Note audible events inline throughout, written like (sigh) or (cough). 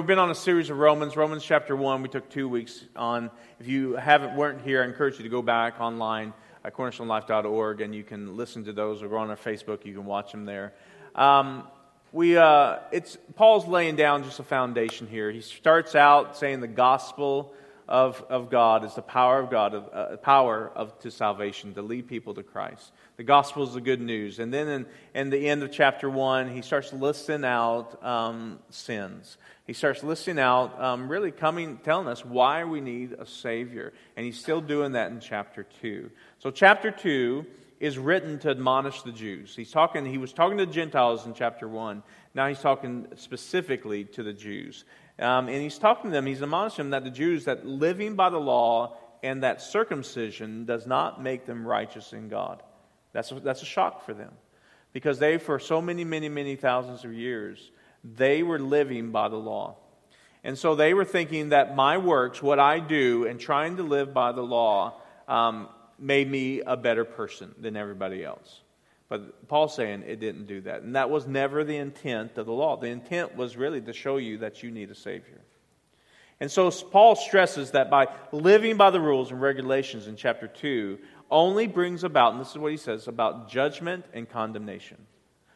We've been on a series of Romans, Romans chapter 1. We took two weeks on. If you haven't weren't here, I encourage you to go back online at cornerstonelife.org and you can listen to those or go on our Facebook. You can watch them there. Um, we, uh, it's, Paul's laying down just a foundation here. He starts out saying the gospel of, of God is the power of God, of, uh, power of, to salvation, to lead people to Christ. The gospel is the good news. And then in, in the end of chapter 1, he starts listing out um, sins. He starts listing out, um, really coming, telling us why we need a Savior. And he's still doing that in chapter 2. So, chapter 2 is written to admonish the Jews. He's talking, he was talking to Gentiles in chapter 1. Now he's talking specifically to the Jews. Um, and he's talking to them, he's admonishing them that the Jews, that living by the law and that circumcision does not make them righteous in God. That's a, that's a shock for them. Because they, for so many, many, many thousands of years, they were living by the law. And so they were thinking that my works, what I do, and trying to live by the law, um, made me a better person than everybody else. But Paul's saying it didn't do that. And that was never the intent of the law. The intent was really to show you that you need a Savior. And so Paul stresses that by living by the rules and regulations in chapter 2 only brings about, and this is what he says, about judgment and condemnation.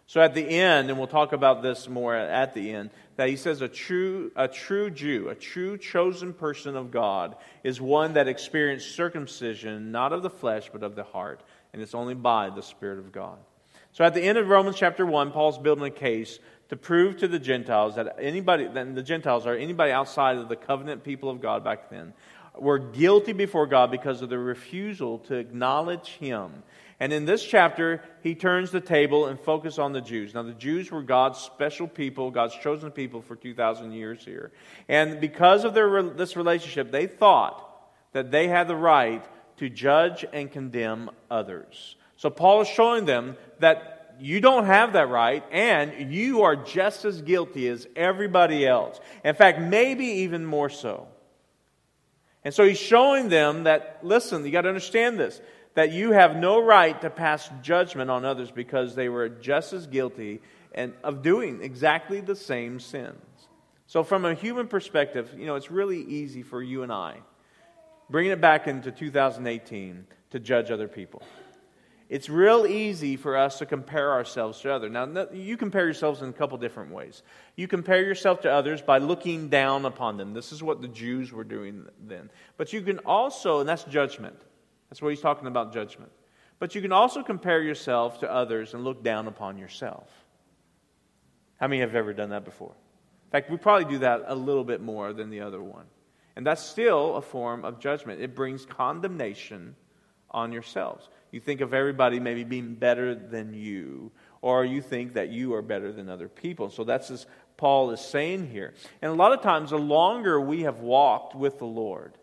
So at the end, and we'll talk about this more at the end, that he says a true, a true Jew, a true chosen person of God, is one that experienced circumcision, not of the flesh, but of the heart. And it's only by the Spirit of God. So at the end of Romans chapter 1, Paul's building a case to prove to the Gentiles that anybody, that the Gentiles are anybody outside of the covenant people of God back then, were guilty before God because of their refusal to acknowledge Him and in this chapter, he turns the table and focuses on the Jews. Now, the Jews were God's special people, God's chosen people for 2,000 years here. And because of their, this relationship, they thought that they had the right to judge and condemn others. So, Paul is showing them that you don't have that right, and you are just as guilty as everybody else. In fact, maybe even more so. And so he's showing them that, listen, you got to understand this that you have no right to pass judgment on others because they were just as guilty and of doing exactly the same sins. So, from a human perspective, you know, it's really easy for you and I, bringing it back into 2018, to judge other people. It's real easy for us to compare ourselves to others. Now, you compare yourselves in a couple different ways. You compare yourself to others by looking down upon them. This is what the Jews were doing then. But you can also, and that's judgment. That's what he's talking about judgment. But you can also compare yourself to others and look down upon yourself. How many have ever done that before? In fact, we probably do that a little bit more than the other one. And that's still a form of judgment. It brings condemnation on yourselves. You think of everybody maybe being better than you, or you think that you are better than other people. So that's as Paul is saying here. And a lot of times, the longer we have walked with the Lord,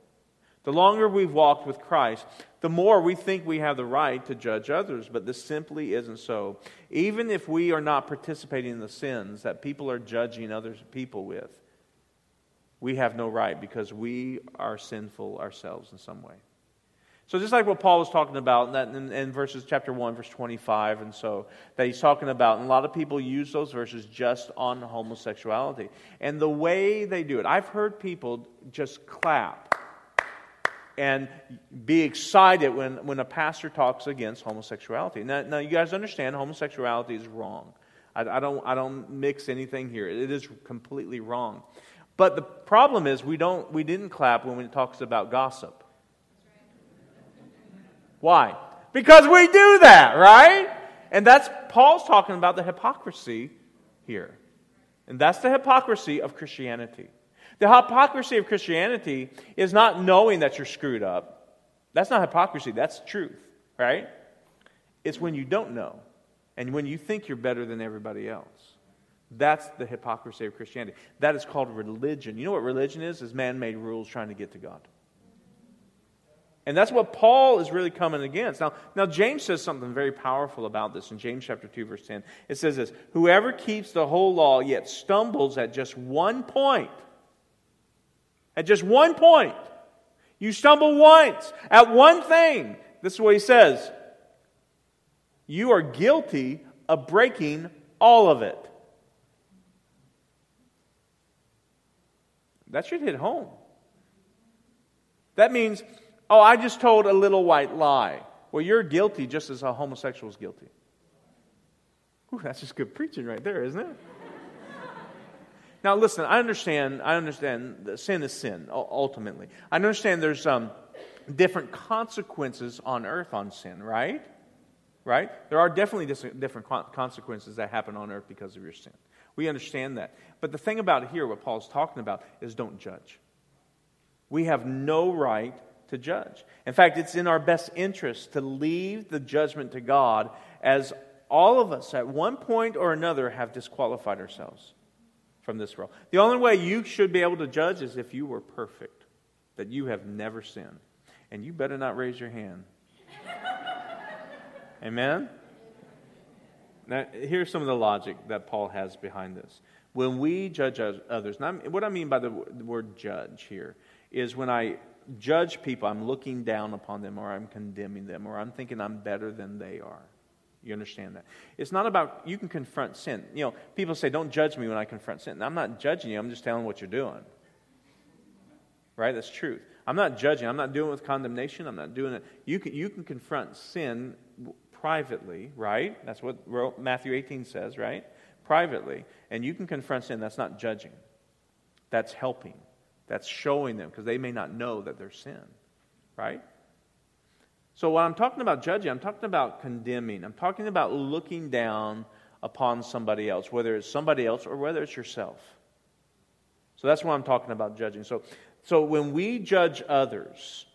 the longer we've walked with Christ, the more we think we have the right to judge others, but this simply isn't so. Even if we are not participating in the sins that people are judging other people with, we have no right because we are sinful ourselves in some way. So just like what Paul was talking about in, in, verses chapter 1, verse 25, and so that he's talking about, and a lot of people use those verses just on homosexuality. And the way they do it, I've heard people just clap and be excited when, when a pastor talks against homosexuality. Now, now you guys understand homosexuality is wrong. I, I, don't, I don't mix anything here. It is completely wrong. But the problem is we, don't, we didn't clap when it talks about gossip. Why? Because we do that, right? And that's Paul's talking about the hypocrisy here. And that's the hypocrisy of Christianity. The hypocrisy of Christianity is not knowing that you're screwed up. That's not hypocrisy, that's truth, right? It's when you don't know and when you think you're better than everybody else. That's the hypocrisy of Christianity. That is called religion. You know what religion is? Is man made rules trying to get to God. And that's what Paul is really coming against. Now, now, James says something very powerful about this in James chapter 2, verse 10. It says this Whoever keeps the whole law yet stumbles at just one point at just one point. You stumble once at one thing. This is what he says. You are guilty of breaking all of it. That should hit home. That means, oh, I just told a little white lie. Well, you're guilty just as a homosexual is guilty. Ooh, that's just good preaching right there, isn't it? now, listen, I understand, I understand that sin is sin, ultimately. I understand there's um, different consequences on earth on sin, right? Right? There are definitely different consequences that happen on earth because of your sin. We understand that. But the thing about here, what Paul's talking about, is don't judge. We have no right to judge. In fact, it's in our best interest to leave the judgment to God, as all of us at one point or another have disqualified ourselves from this role. The only way you should be able to judge is if you were perfect, that you have never sinned. And you better not raise your hand. (laughs) Amen? Now, here's some of the logic that Paul has behind this. When we judge others, and what I mean by the word judge here is when I judge people, I'm looking down upon them or I'm condemning them or I'm thinking I'm better than they are. You understand that? It's not about, you can confront sin. You know, people say, don't judge me when I confront sin. I'm not judging you, I'm just telling what you're doing. Right? That's truth. I'm not judging. I'm not doing it with condemnation. I'm not doing it. You can, you can confront sin privately, right? That's what Matthew 18 says, right? Privately. And you can confront sin. That's not judging, that's helping. That's showing them because they may not know that they're sin, right? So, when I'm talking about judging, I'm talking about condemning. I'm talking about looking down upon somebody else, whether it's somebody else or whether it's yourself. So, that's what I'm talking about judging. So, so when we judge others,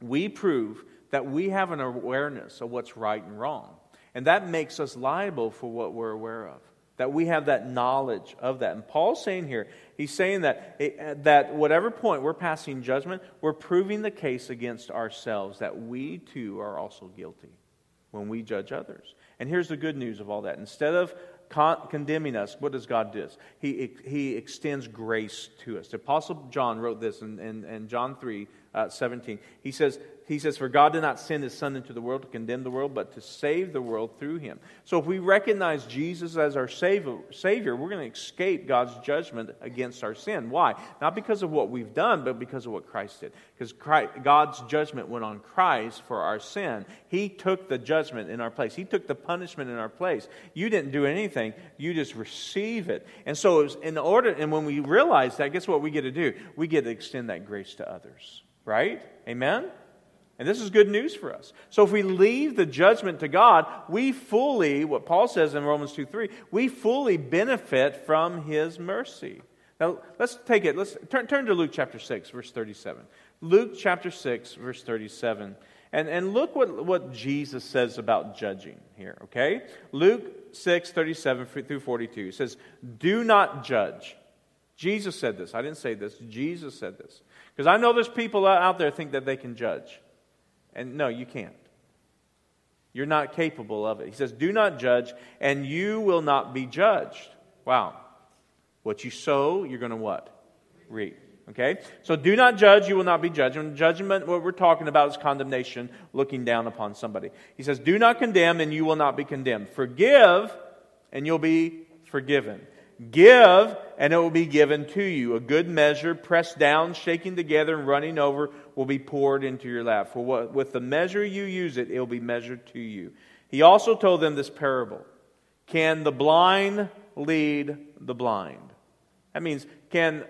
we prove that we have an awareness of what's right and wrong. And that makes us liable for what we're aware of. That we have that knowledge of that. And Paul's saying here, he's saying that, eh, that whatever point we're passing judgment, we're proving the case against ourselves that we too are also guilty when we judge others. And here's the good news of all that. Instead of con- condemning us, what does God do? He, he extends grace to us. The Apostle John wrote this in, in, in John 3 uh, 17. He says, he says, For God did not send his Son into the world to condemn the world, but to save the world through him. So if we recognize Jesus as our Savior, savior we're going to escape God's judgment against our sin. Why? Not because of what we've done, but because of what Christ did. Because Christ, God's judgment went on Christ for our sin. He took the judgment in our place, He took the punishment in our place. You didn't do anything, you just receive it. And so, it in order, and when we realize that, guess what we get to do? We get to extend that grace to others. Right? Amen? And this is good news for us. So if we leave the judgment to God, we fully, what Paul says in Romans 2 3, we fully benefit from his mercy. Now let's take it, let's turn, turn to Luke chapter 6, verse 37. Luke chapter 6, verse 37. And, and look what, what Jesus says about judging here, okay? Luke 6, 37 through 42. It says, Do not judge. Jesus said this. I didn't say this. Jesus said this. Because I know there's people out there think that they can judge. And no, you can't. You're not capable of it. He says, Do not judge, and you will not be judged. Wow. What you sow, you're going to what? Reap. Okay? So do not judge, you will not be judged. And judgment, what we're talking about is condemnation, looking down upon somebody. He says, Do not condemn, and you will not be condemned. Forgive, and you'll be forgiven. Give, and it will be given to you. A good measure, pressed down, shaking together, and running over, will be poured into your lap. For what, with the measure you use it, it will be measured to you. He also told them this parable Can the blind lead the blind? That means, can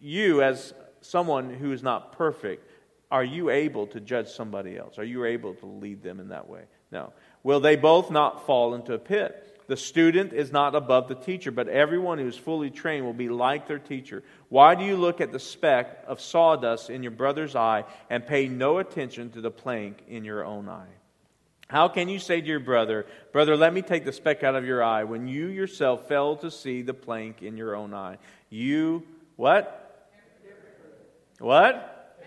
you, as someone who is not perfect, are you able to judge somebody else? Are you able to lead them in that way? No. Will they both not fall into a pit? The student is not above the teacher, but everyone who is fully trained will be like their teacher. Why do you look at the speck of sawdust in your brother's eye and pay no attention to the plank in your own eye? How can you say to your brother, Brother, let me take the speck out of your eye, when you yourself fail to see the plank in your own eye? You, what? What?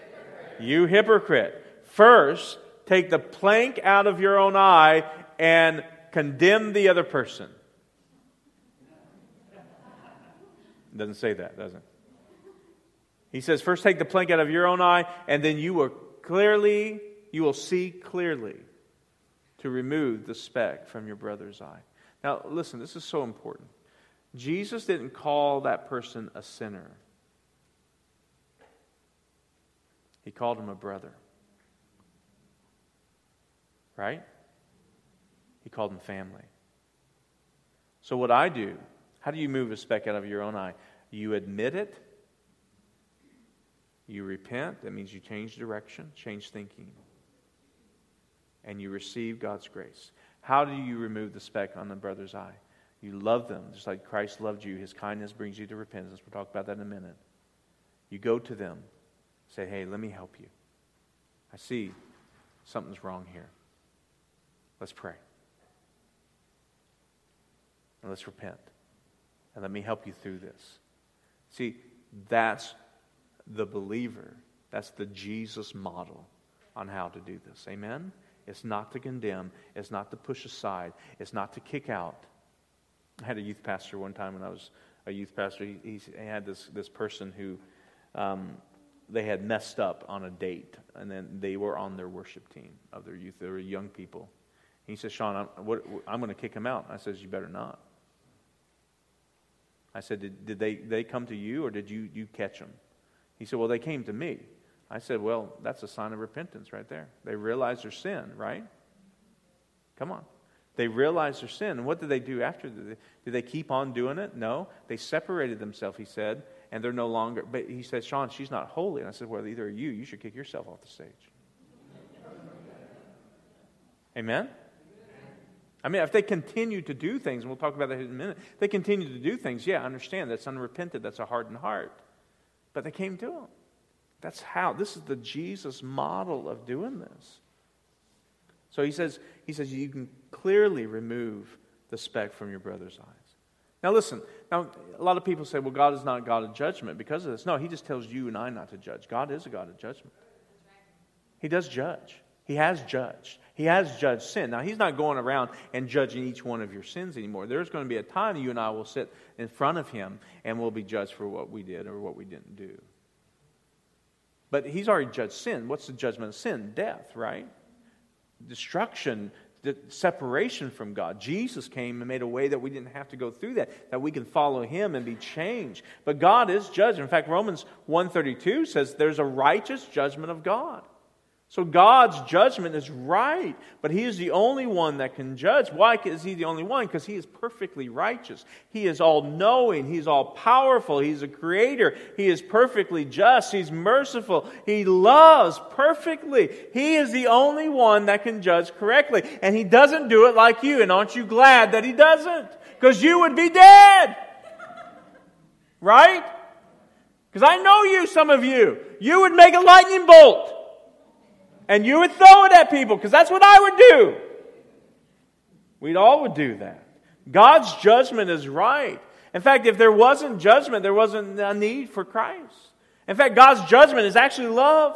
You hypocrite. First, take the plank out of your own eye and condemn the other person. Doesn't say that, does it? He says, first take the plank out of your own eye, and then you will clearly, you will see clearly to remove the speck from your brother's eye. Now, listen, this is so important. Jesus didn't call that person a sinner. He called him a brother. Right? He called them family. So, what I do, how do you move a speck out of your own eye? You admit it, you repent. That means you change direction, change thinking, and you receive God's grace. How do you remove the speck on the brother's eye? You love them just like Christ loved you. His kindness brings you to repentance. We'll talk about that in a minute. You go to them, say, hey, let me help you. I see something's wrong here. Let's pray. And let's repent. And let me help you through this. See, that's the believer. That's the Jesus model on how to do this. Amen? It's not to condemn, it's not to push aside, it's not to kick out. I had a youth pastor one time when I was a youth pastor. He, he had this, this person who um, they had messed up on a date, and then they were on their worship team of their youth. They were young people. He says, Sean, I'm, I'm going to kick him out. I says, You better not. I said, Did, did they, they come to you, or did you, you catch them? He said, Well, they came to me. I said, Well, that's a sign of repentance right there. They realize their sin, right? Come on. They realized their sin. And what did they do after? Did they keep on doing it? No. They separated themselves, he said, and they're no longer. But he said, Sean, she's not holy. And I said, Well, either are you. You should kick yourself off the stage. Amen? I mean, if they continue to do things, and we'll talk about that in a minute, if they continue to do things, yeah, I understand. That's unrepented. That's a hardened heart. But they came to him. That's how. This is the Jesus model of doing this. So he says, he says you can clearly remove the speck from your brother's eyes. Now listen, now a lot of people say, well, God is not God of judgment because of this. No, he just tells you and I not to judge. God is a God of judgment. He does judge. He has judged. He has judged sin. Now, he's not going around and judging each one of your sins anymore. There's going to be a time you and I will sit in front of him and we'll be judged for what we did or what we didn't do. But he's already judged sin. What's the judgment of sin? Death, right? Destruction, the separation from God. Jesus came and made a way that we didn't have to go through that, that we can follow him and be changed. But God is judged. In fact, Romans 132 says there's a righteous judgment of God. So God's judgment is right, but He is the only one that can judge. Why is He the only one? Because He is perfectly righteous. He is all knowing. He's all powerful. He's a creator. He is perfectly just. He's merciful. He loves perfectly. He is the only one that can judge correctly. And He doesn't do it like you. And aren't you glad that He doesn't? Because you would be dead. Right? Because I know you, some of you. You would make a lightning bolt and you would throw it at people because that's what I would do. We'd all would do that. God's judgment is right. In fact, if there wasn't judgment, there wasn't a need for Christ. In fact, God's judgment is actually love.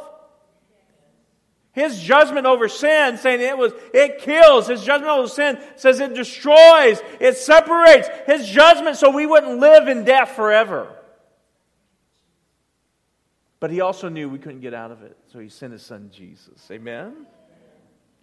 His judgment over sin, saying it was, it kills. His judgment over sin says it destroys, it separates. His judgment so we wouldn't live in death forever. But he also knew we couldn't get out of it, so he sent his son Jesus. Amen?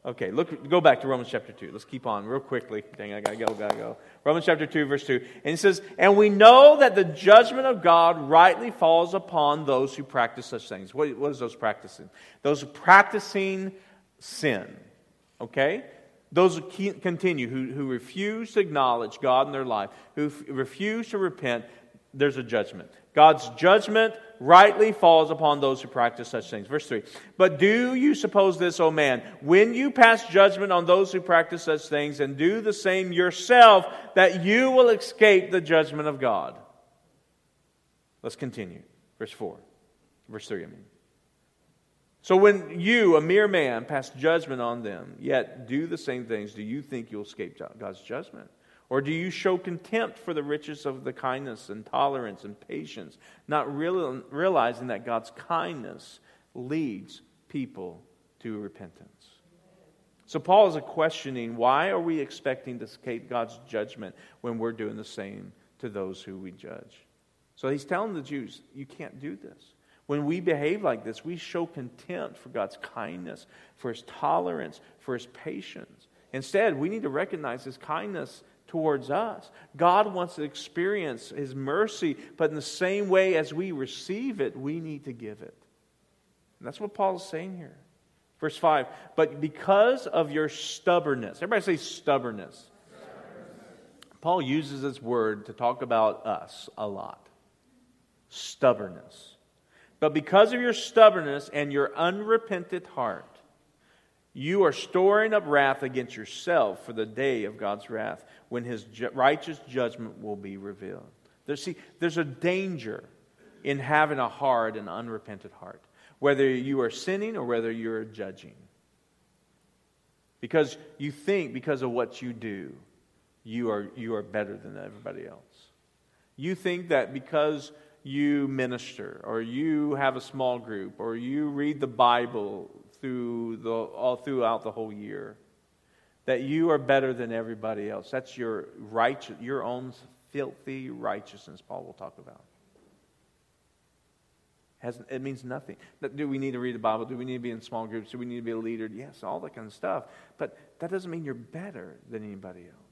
Okay, look, go back to Romans chapter 2. Let's keep on real quickly. Dang, I gotta go, gotta go. Romans chapter 2, verse 2. And he says, And we know that the judgment of God rightly falls upon those who practice such things. What, what is those practicing? Those practicing sin. Okay? Those who continue, who, who refuse to acknowledge God in their life, who f- refuse to repent, there's a judgment. God's judgment rightly falls upon those who practice such things. Verse 3. But do you suppose this, O man, when you pass judgment on those who practice such things and do the same yourself, that you will escape the judgment of God? Let's continue. Verse 4. Verse 3, I mean. So when you, a mere man, pass judgment on them, yet do the same things, do you think you'll escape God's judgment? Or do you show contempt for the riches of the kindness and tolerance and patience, not real, realizing that God's kindness leads people to repentance? So Paul is questioning why are we expecting to escape God's judgment when we're doing the same to those who we judge? So he's telling the Jews, you can't do this. When we behave like this, we show contempt for God's kindness, for his tolerance, for his patience. Instead, we need to recognize his kindness towards us. God wants to experience His mercy, but in the same way as we receive it, we need to give it. And that's what Paul is saying here. Verse 5 But because of your stubbornness, everybody say stubbornness. Paul uses this word to talk about us a lot stubbornness. But because of your stubbornness and your unrepentant heart, you are storing up wrath against yourself for the day of God's wrath when his ju- righteous judgment will be revealed. There, see, there's a danger in having a hard and unrepentant heart, whether you are sinning or whether you're judging. Because you think, because of what you do, you are, you are better than everybody else. You think that because you minister or you have a small group or you read the Bible through the, all throughout the whole year, that you are better than everybody else. That's your righteous, your own filthy righteousness, Paul will talk about. Has, it means nothing. Do we need to read the Bible? Do we need to be in small groups? Do we need to be a leader? Yes, all that kind of stuff. But that doesn't mean you're better than anybody else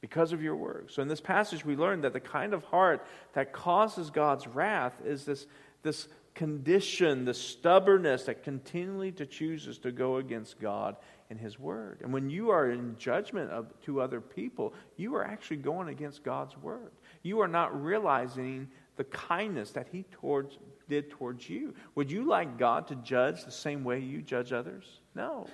because of your works. So in this passage, we learn that the kind of heart that causes God's wrath is this, this condition, the stubbornness that continually to chooses to go against God and His Word. And when you are in judgment of, to other people, you are actually going against God's Word. You are not realizing the kindness that He towards, did towards you. Would you like God to judge the same way you judge others? No.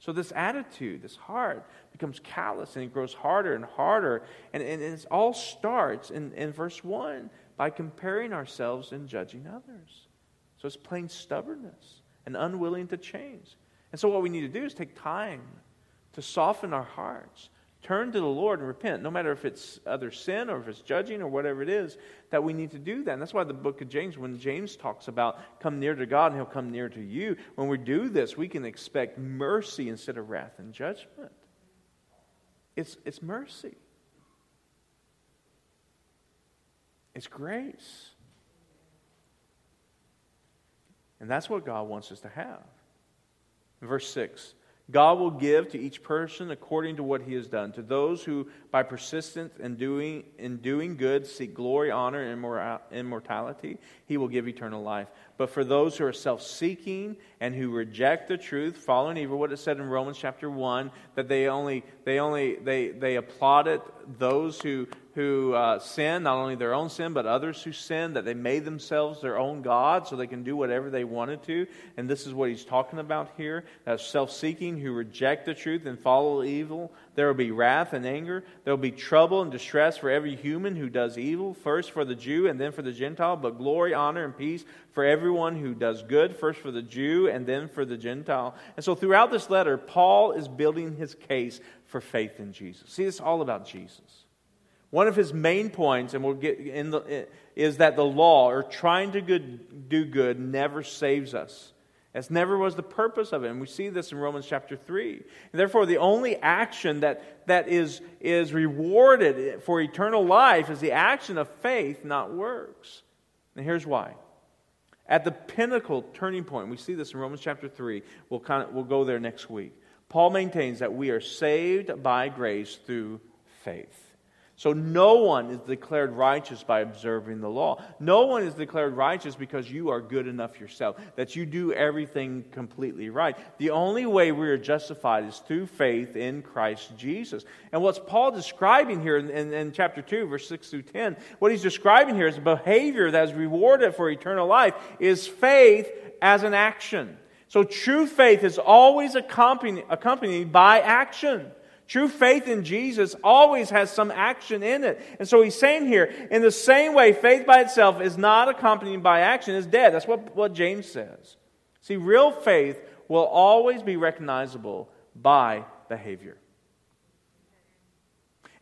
So, this attitude, this heart, becomes callous and it grows harder and harder. And, and it all starts in, in verse 1 by comparing ourselves and judging others. So it's plain stubbornness and unwilling to change. And so what we need to do is take time to soften our hearts, turn to the Lord and repent, no matter if it's other sin or if it's judging or whatever it is, that we need to do that. And that's why the book of James, when James talks about come near to God and he'll come near to you, when we do this, we can expect mercy instead of wrath and judgment. It's, it's mercy. It's grace. And that's what God wants us to have. Verse 6 God will give to each person according to what he has done. To those who, by persistence in doing, in doing good, seek glory, honor, and immortality, he will give eternal life. But for those who are self seeking and who reject the truth, following evil, what it said in Romans chapter 1, that they only, they only, they, they applauded those who, who uh, sin, not only their own sin, but others who sin, that they made themselves their own God so they can do whatever they wanted to. And this is what he's talking about here. That self seeking who reject the truth and follow evil. There will be wrath and anger. There will be trouble and distress for every human who does evil, first for the Jew and then for the Gentile, but glory, honor, and peace for everyone who does good, first for the Jew and then for the Gentile. And so throughout this letter, Paul is building his case for faith in Jesus. See, it's all about Jesus. One of his main points, and we'll get in the, is that the law, or trying to good, do good, never saves us. As never was the purpose of it. And we see this in Romans chapter 3. And therefore, the only action that, that is, is rewarded for eternal life is the action of faith, not works. And here's why. At the pinnacle turning point, we see this in Romans chapter 3. We'll, kind of, we'll go there next week. Paul maintains that we are saved by grace through faith. So no one is declared righteous by observing the law. No one is declared righteous because you are good enough yourself, that you do everything completely right. The only way we are justified is through faith in Christ Jesus. And what's Paul describing here in, in, in chapter 2, verse 6 through 10, what he's describing here is a behavior that is rewarded for eternal life is faith as an action. So true faith is always accompanied, accompanied by action. True faith in Jesus always has some action in it. And so he's saying here, in the same way, faith by itself is not accompanied by action, is dead. That's what, what James says. See, real faith will always be recognizable by behavior.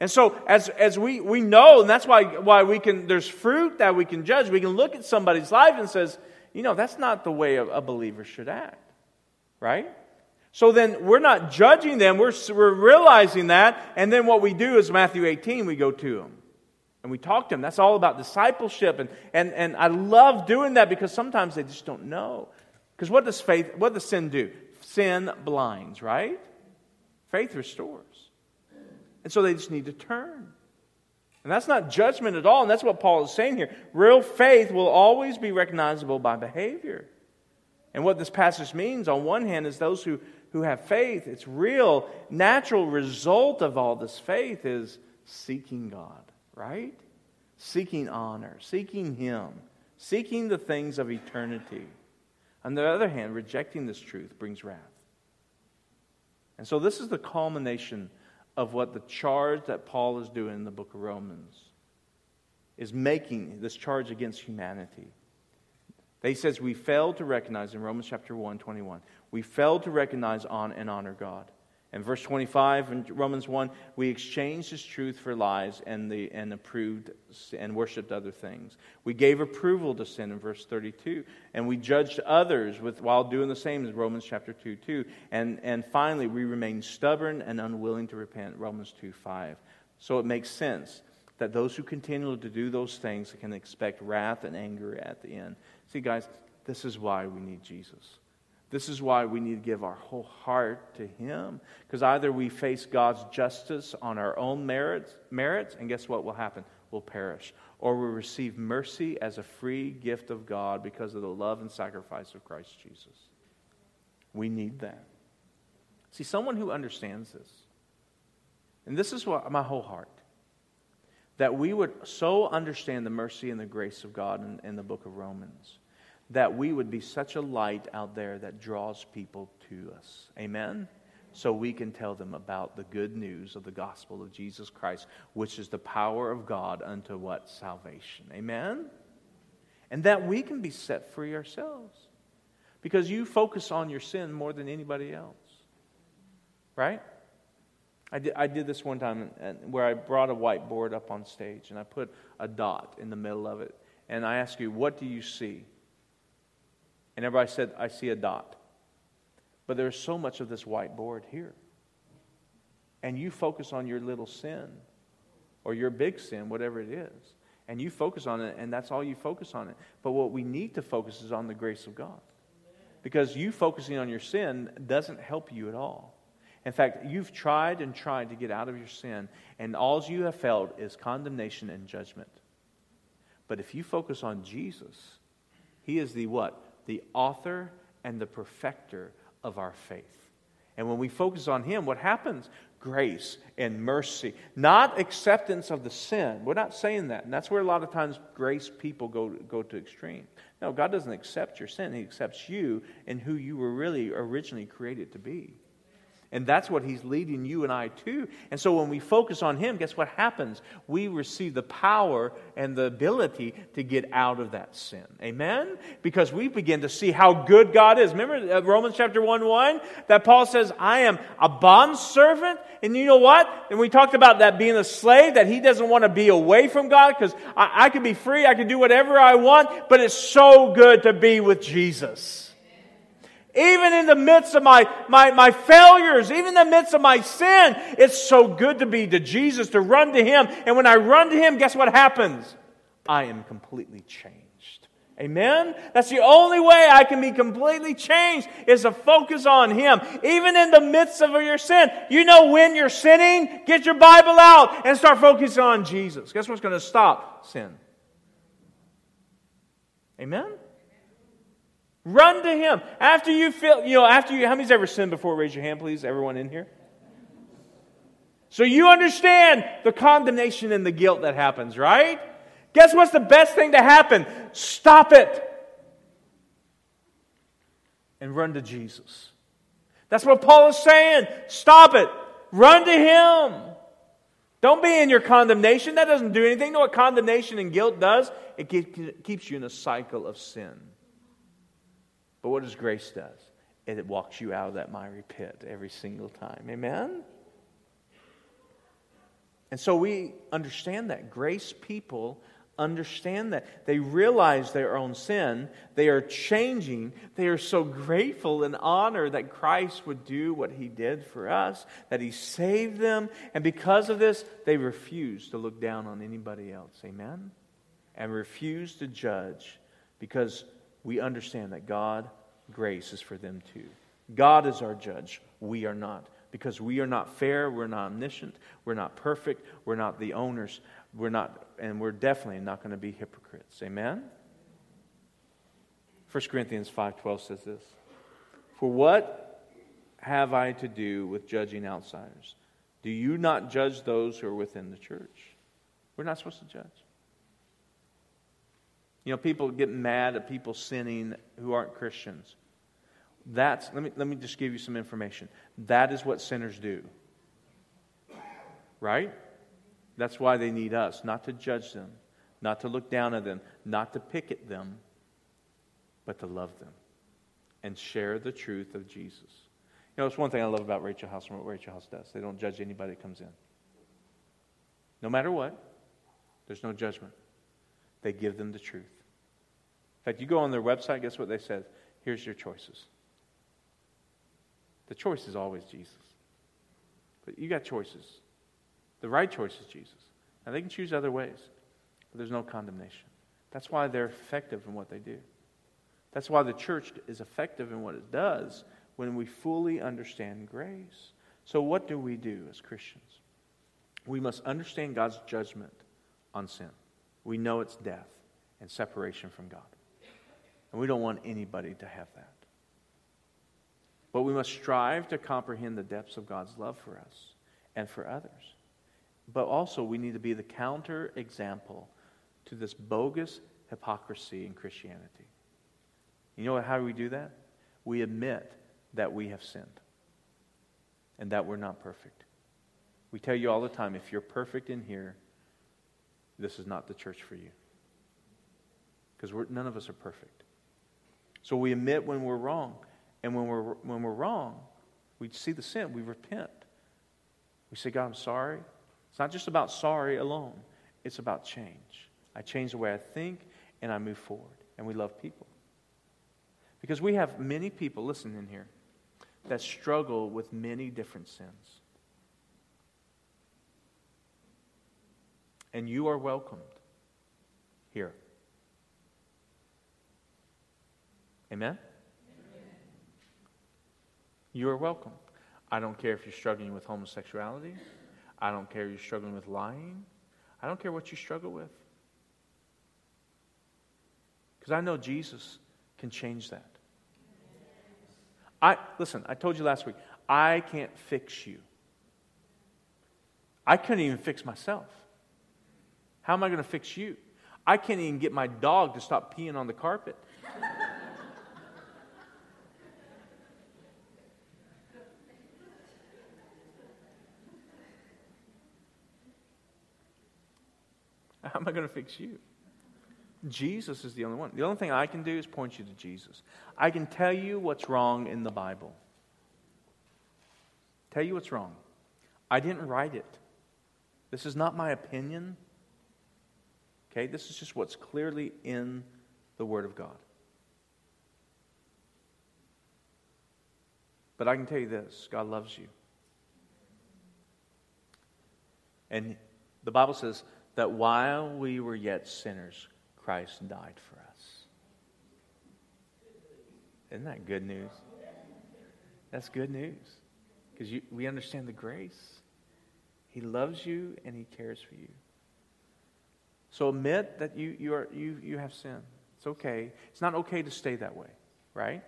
And so as, as we, we know, and that's why, why we can, there's fruit that we can judge. We can look at somebody's life and says, you know, that's not the way a, a believer should act. Right? So then we're not judging them, we're, we're realizing that. And then what we do is Matthew 18, we go to them and we talk to them. That's all about discipleship. And, and, and I love doing that because sometimes they just don't know. Because what does faith, what does sin do? Sin blinds, right? Faith restores. And so they just need to turn. And that's not judgment at all, and that's what Paul is saying here. Real faith will always be recognizable by behavior. And what this passage means, on one hand, is those who, who have faith, it's real, natural result of all this faith is seeking God, right? Seeking honor, seeking Him, seeking the things of eternity. On the other hand, rejecting this truth brings wrath. And so, this is the culmination of what the charge that Paul is doing in the book of Romans is making this charge against humanity. He says we failed to recognize in Romans chapter 1, 21, we failed to recognize on and honor God. In verse 25 in Romans 1, we exchanged his truth for lies and, the, and approved and worshiped other things. We gave approval to sin in verse 32, and we judged others with, while doing the same in Romans chapter 2, 2. And, and finally, we remained stubborn and unwilling to repent, Romans 2, 5. So it makes sense that those who continue to do those things can expect wrath and anger at the end. See, guys, this is why we need Jesus. This is why we need to give our whole heart to Him. Because either we face God's justice on our own merits, merits, and guess what will happen? We'll perish. Or we receive mercy as a free gift of God because of the love and sacrifice of Christ Jesus. We need that. See, someone who understands this, and this is what my whole heart, that we would so understand the mercy and the grace of God in, in the book of Romans that we would be such a light out there that draws people to us. Amen? So we can tell them about the good news of the gospel of Jesus Christ, which is the power of God unto what? Salvation. Amen? And that we can be set free ourselves. Because you focus on your sin more than anybody else. Right? I did, I did this one time where I brought a whiteboard up on stage and I put a dot in the middle of it. And I asked you, what do you see? And everybody said, I see a dot. But there's so much of this whiteboard here. And you focus on your little sin or your big sin, whatever it is. And you focus on it, and that's all you focus on it. But what we need to focus is on the grace of God. Because you focusing on your sin doesn't help you at all. In fact, you've tried and tried to get out of your sin, and all you have felt is condemnation and judgment. But if you focus on Jesus, He is the what? The author and the perfecter of our faith. And when we focus on Him, what happens? Grace and mercy, not acceptance of the sin. We're not saying that. And that's where a lot of times grace people go, go to extreme. No, God doesn't accept your sin, He accepts you and who you were really originally created to be. And that's what he's leading you and I to. And so when we focus on him, guess what happens? We receive the power and the ability to get out of that sin. Amen? Because we begin to see how good God is. Remember uh, Romans chapter 1 1? That Paul says, I am a bondservant. And you know what? And we talked about that being a slave, that he doesn't want to be away from God because I, I can be free, I can do whatever I want, but it's so good to be with Jesus. Even in the midst of my, my, my failures, even in the midst of my sin, it's so good to be to Jesus, to run to Him. And when I run to Him, guess what happens? I am completely changed. Amen? That's the only way I can be completely changed is to focus on Him. Even in the midst of your sin. You know when you're sinning? Get your Bible out and start focusing on Jesus. Guess what's going to stop sin? Amen? Run to Him. After you feel, you know, after you, how many's ever sinned before? Raise your hand, please. Everyone in here. So you understand the condemnation and the guilt that happens, right? Guess what's the best thing to happen? Stop it and run to Jesus. That's what Paul is saying. Stop it. Run to Him. Don't be in your condemnation. That doesn't do anything. You know what condemnation and guilt does? It keeps you in a cycle of sin. But what does grace does? It walks you out of that miry pit every single time. Amen? And so we understand that. Grace people understand that. They realize their own sin. They are changing. They are so grateful and honored that Christ would do what he did for us, that he saved them. And because of this, they refuse to look down on anybody else. Amen? And refuse to judge because we understand that God, grace is for them too. God is our judge. We are not. Because we are not fair, we're not omniscient, we're not perfect, we're not the owners. we're not, and we're definitely not going to be hypocrites. Amen? 1 Corinthians 5.12 says this, For what have I to do with judging outsiders? Do you not judge those who are within the church? We're not supposed to judge. You know, people get mad at people sinning who aren't Christians. That's, let me, let me just give you some information. That is what sinners do. Right? That's why they need us, not to judge them, not to look down at them, not to pick at them, but to love them and share the truth of Jesus. You know, it's one thing I love about Rachel House and what Rachel House does. They don't judge anybody that comes in. No matter what, there's no judgment. They give them the truth. In fact, you go on their website, guess what they said? Here's your choices. The choice is always Jesus. But you got choices. The right choice is Jesus. Now, they can choose other ways, but there's no condemnation. That's why they're effective in what they do. That's why the church is effective in what it does when we fully understand grace. So, what do we do as Christians? We must understand God's judgment on sin. We know it's death and separation from God. And we don't want anybody to have that. But we must strive to comprehend the depths of God's love for us and for others. But also, we need to be the counter example to this bogus hypocrisy in Christianity. You know how we do that? We admit that we have sinned and that we're not perfect. We tell you all the time if you're perfect in here, this is not the church for you. Because none of us are perfect. So we admit when we're wrong. And when we're, when we're wrong, we see the sin, we repent. We say, God, I'm sorry. It's not just about sorry alone, it's about change. I change the way I think and I move forward. And we love people. Because we have many people, listen in here, that struggle with many different sins. And you are welcomed here. Amen? You are welcome. I don't care if you're struggling with homosexuality. I don't care if you're struggling with lying. I don't care what you struggle with. Because I know Jesus can change that. I listen, I told you last week, I can't fix you. I couldn't even fix myself. How am I going to fix you? I can't even get my dog to stop peeing on the carpet. (laughs) How am I going to fix you? Jesus is the only one. The only thing I can do is point you to Jesus. I can tell you what's wrong in the Bible. Tell you what's wrong. I didn't write it. This is not my opinion. Okay, this is just what's clearly in the Word of God. But I can tell you this God loves you. And the Bible says that while we were yet sinners, Christ died for us. Isn't that good news? That's good news because we understand the grace. He loves you and He cares for you. So admit that you, you, are, you, you have sin. It's okay. It's not okay to stay that way, right?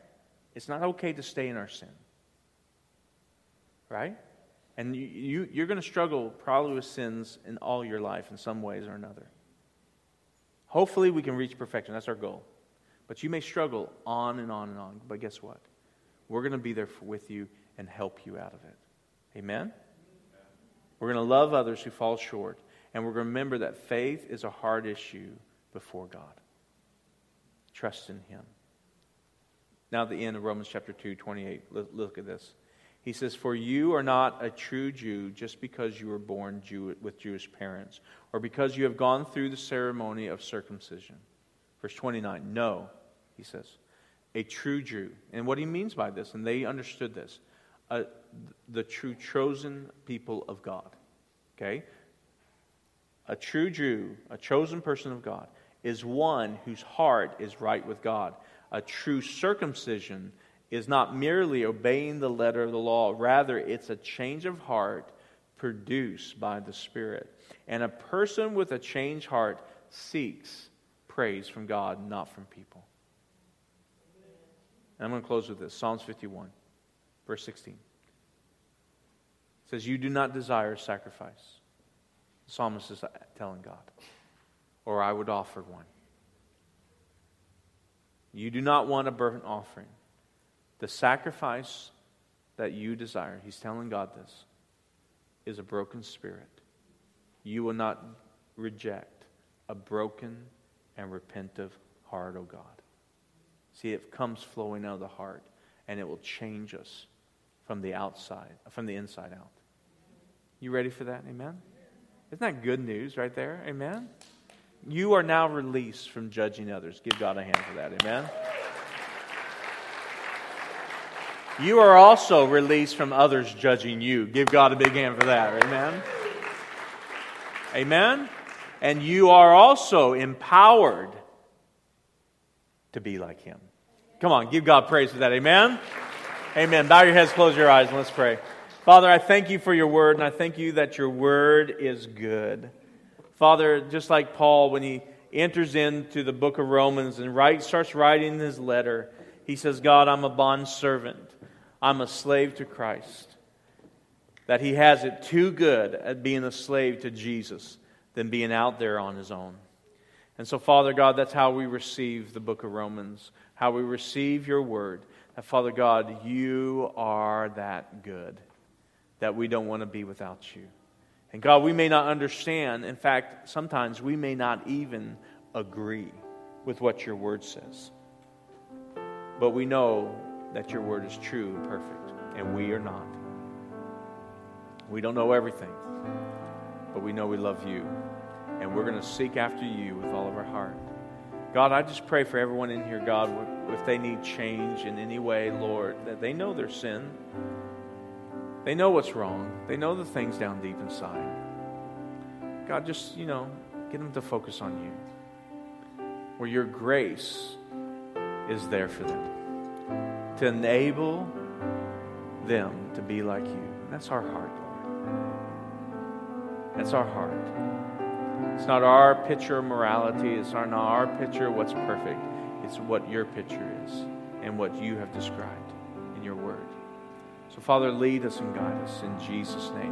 It's not okay to stay in our sin, right? And you, you, you're going to struggle probably with sins in all your life in some ways or another. Hopefully, we can reach perfection. That's our goal. But you may struggle on and on and on. But guess what? We're going to be there for, with you and help you out of it. Amen? We're going to love others who fall short. And we're going to remember that faith is a hard issue before God. Trust in Him. Now, at the end of Romans chapter 2, 28, look at this. He says, For you are not a true Jew just because you were born Jew- with Jewish parents, or because you have gone through the ceremony of circumcision. Verse 29, no, he says, a true Jew. And what he means by this, and they understood this, uh, the true chosen people of God. Okay? A true Jew, a chosen person of God, is one whose heart is right with God. A true circumcision is not merely obeying the letter of the law, rather, it's a change of heart produced by the Spirit. And a person with a changed heart seeks praise from God, not from people. And I'm going to close with this Psalms 51, verse 16. It says, You do not desire sacrifice. The psalmist is telling God, or I would offer one. You do not want a burnt offering. The sacrifice that you desire, he's telling God this, is a broken spirit. You will not reject a broken and repentive heart, O oh God. See, it comes flowing out of the heart, and it will change us from the outside, from the inside out. You ready for that? Amen? Isn't that good news right there? Amen? You are now released from judging others. Give God a hand for that. Amen? You are also released from others judging you. Give God a big hand for that. Amen? Amen? And you are also empowered to be like Him. Come on, give God praise for that. Amen? Amen. Bow your heads, close your eyes, and let's pray. Father, I thank you for your word, and I thank you that your word is good. Father, just like Paul, when he enters into the book of Romans and write, starts writing his letter, he says, God, I'm a bond servant. I'm a slave to Christ. That he has it too good at being a slave to Jesus than being out there on his own. And so, Father God, that's how we receive the book of Romans, how we receive your word. That, Father God, you are that good that we don't want to be without you. And God, we may not understand. In fact, sometimes we may not even agree with what your word says. But we know that your word is true and perfect, and we are not. We don't know everything, but we know we love you, and we're going to seek after you with all of our heart. God, I just pray for everyone in here, God, if they need change in any way, Lord, that they know their sin. They know what's wrong. They know the things down deep inside. God, just, you know, get them to focus on you. Where your grace is there for them. To enable them to be like you. That's our heart, Lord. That's our heart. It's not our picture of morality. It's not our picture of what's perfect. It's what your picture is and what you have described in your word. So, Father, lead us and guide us in Jesus' name.